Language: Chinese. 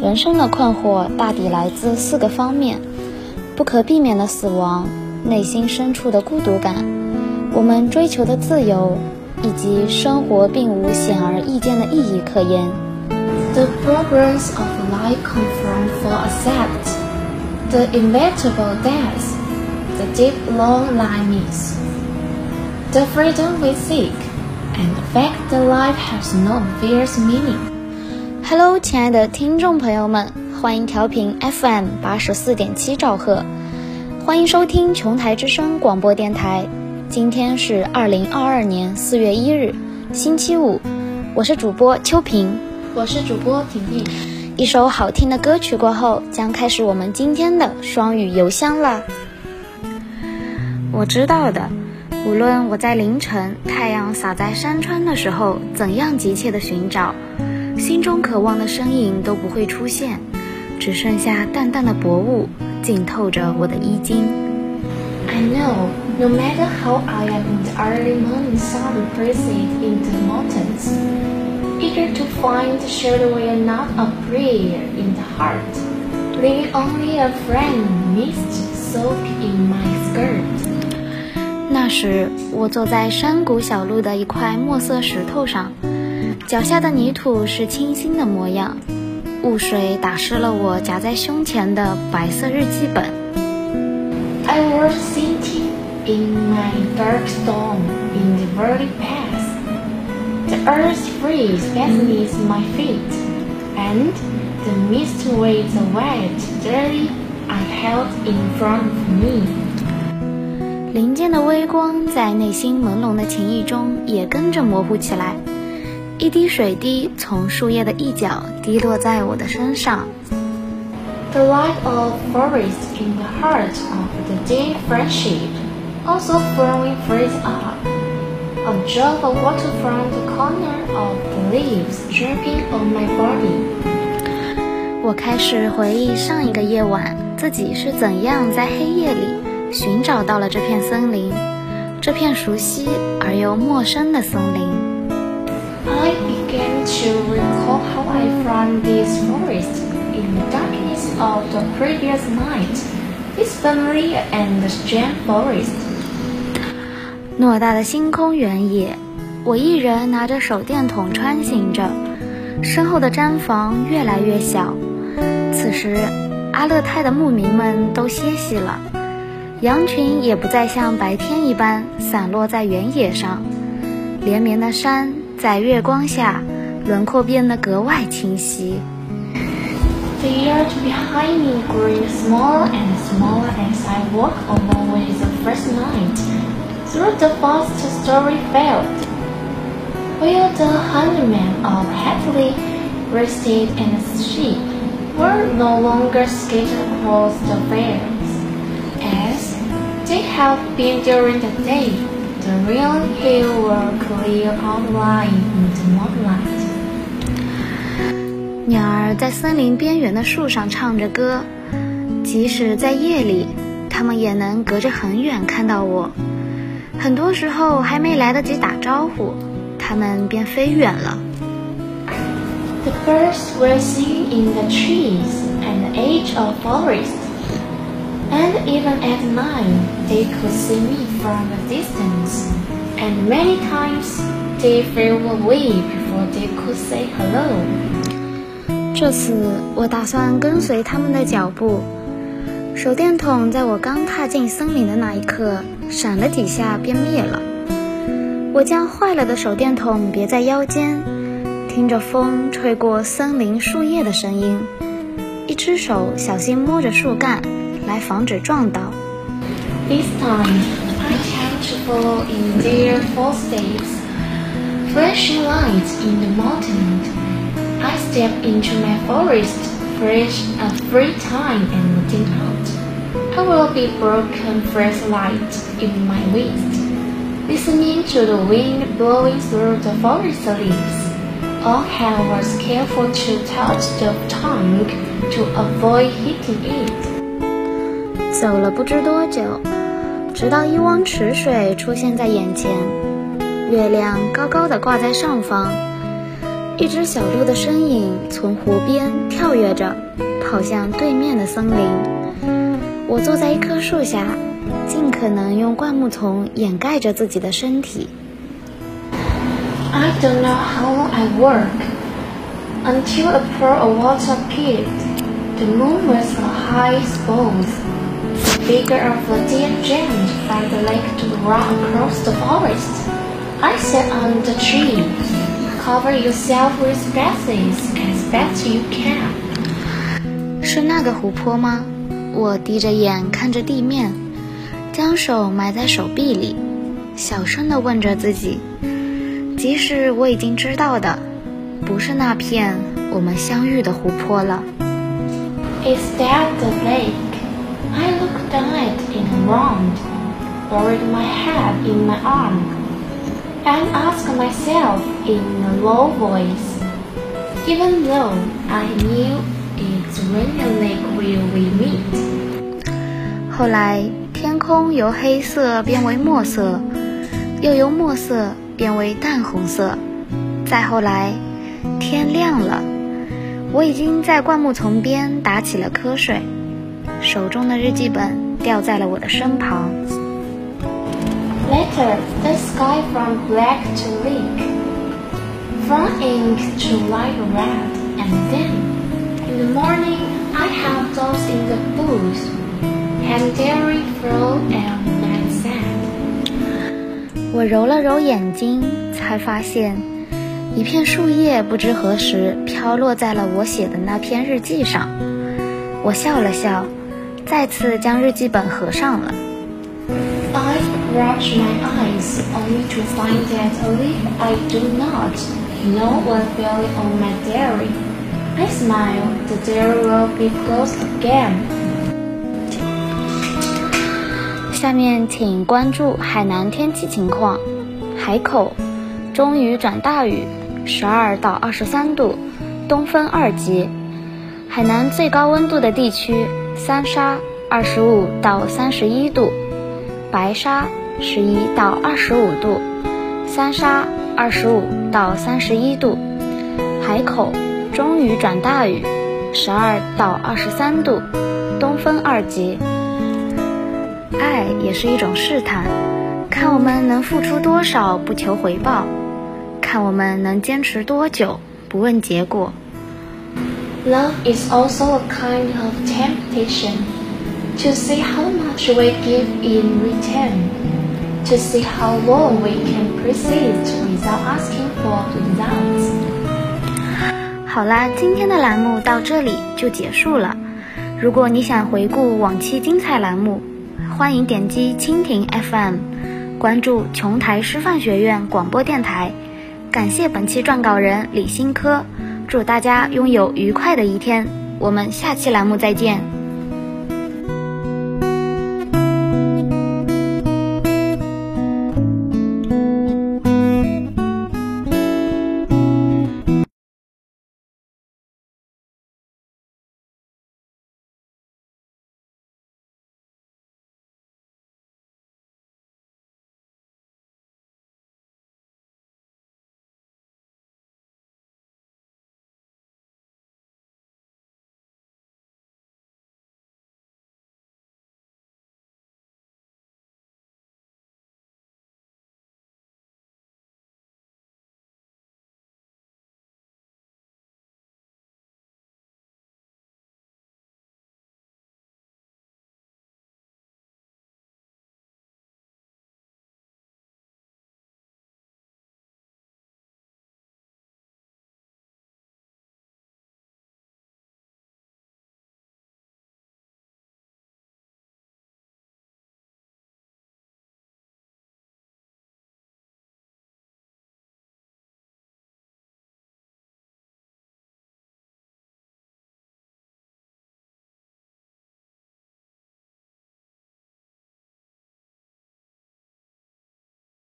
人生的困惑大抵来自四个方面：不可避免的死亡、内心深处的孤独感、我们追求的自由，以及生活并无显而易见的意义可言。The problems of life confront for accept, the inevitable death, the deep loneliness, the freedom we seek, and the fact that life has no fierce meaning. Hello，亲爱的听众朋友们，欢迎调频 FM 八十四点七兆赫，欢迎收听琼台之声广播电台。今天是二零二二年四月一日，星期五，我是主播秋萍。我是主播婷婷。一首好听的歌曲过后，将开始我们今天的双语邮箱了。我知道的，无论我在凌晨太阳洒在山川的时候怎样急切的寻找，心中渴望的身影都不会出现，只剩下淡淡的薄雾浸透着我的衣襟。I know, no matter how I am in the early morning sun breezing in the mountains. eager to find shelter where not a prayer in the heart, leaving only a friend mist soak in my skirt. 那时，我坐在山谷小路的一块墨色石头上，脚下的泥土是清新的模样，雾水打湿了我夹在胸前的白色日记本。I was sitting in my dark storm in the very past. The earth freeze beneath my feet, and the mist waves away dirty I held in front of me. 林间的微光在内心朦胧的情意中也跟着模糊起来，一滴水滴从树叶的一角滴落在我的身上。The light of forest in the heart of the deep friendship also flowing freeze up a drop of water from the corner of the leaves dripping on my body. 我开始回忆上一个夜晚自己是怎样在黑夜里寻找到了这片森林，这片熟悉而又陌生的森林。I began to recall how I found this forest in the darkness of the previous night. This familiar and strange forest 偌大的星空原野，我一人拿着手电筒穿行着，身后的毡房越来越小。此时，阿勒泰的牧民们都歇息了，羊群也不再像白天一般散落在原野上。连绵的山在月光下，轮廓变得格外清晰。The earth behind me grew smaller and smaller as I walked along with the first night. through the vast story field, where the hundredmen of happily rested and sheep were no longer scattered across the fields, as they had been during the day. The real hill were clear outline in the moonlight. 鸟儿在森林边缘的树上唱着歌，即使在夜里，它们也能隔着很远看到我。很多时候还没来得及打招呼，它们便飞远了。The birds were singing in the trees and the edge of forest, and even at night they could see me from a distance and many times they flew away before they could say hello。这次我打算跟随他们的脚步，手电筒在我刚踏进森林的那一刻闪了几下便灭了。我将坏了的手电筒别在腰间，听着风吹过森林树叶的声音，一只手小心摸着树干来防止撞到。this time。to follow in their footsteps. Flashing lights in the mountain, I step into my forest, fresh a free time and looking out. I will be broken fresh light in my waist, listening to the wind blowing through the forest leaves. All hand was careful to touch the tongue to avoid hitting it. 走了不知多久， 直到一汪池水出现在眼前，月亮高高的挂在上方。一只小鹿的身影从湖边跳跃着，跑向对面的森林。我坐在一棵树下，尽可能用灌木丛掩盖着自己的身体。I don't know how long I work until a pool of water appeared. The moon was a high both. The figure of a deer jumped from the lake to run across the forest. I sat on the tree. Cover yourself with grasses as best you can. 是那个湖泊吗？我低着眼看着地面，将手埋在手臂里，小声地问着自己。即使我已经知道的，不是那片我们相遇的湖泊了。Is that the lake? I looked down it in a round, buried my head in my arm, and asked myself in a low voice, even though I knew it's when the lake will we meet. 后来，天空由黑色变为墨色，又由墨色。变为淡红色。再后来，天亮了，我已经在灌木丛边打起了瞌睡，手中的日记本掉在了我的身旁。Later, the sky from black to leak, from ink to light red, and then, in the morning, I have those in the booth, and dairy flow and 我揉了揉眼睛，才发现一片树叶不知何时飘落在了我写的那篇日记上。我笑了笑，再次将日记本合上了。I rubbed my eyes only to find that leaf I do not know was fell on my diary. I smiled. The diary will be closed again. 下面请关注海南天气情况：海口中雨转大雨，十二到二十三度，东风二级。海南最高温度的地区：三沙二十五到三十一度，白沙十一到二十五度，三沙二十五到三十一度，海口中雨转大雨，十二到二十三度，东风二级。爱也是一种试探，看我们能付出多少不求回报，看我们能坚持多久不问结果。Love is also a kind of temptation to see how much we give in return, to see how long we can persist without asking for results. 好啦，今天的栏目到这里就结束了。如果你想回顾往期精彩栏目，欢迎点击蜻蜓 FM，关注琼台师范学院广播电台。感谢本期撰稿人李新科，祝大家拥有愉快的一天。我们下期栏目再见。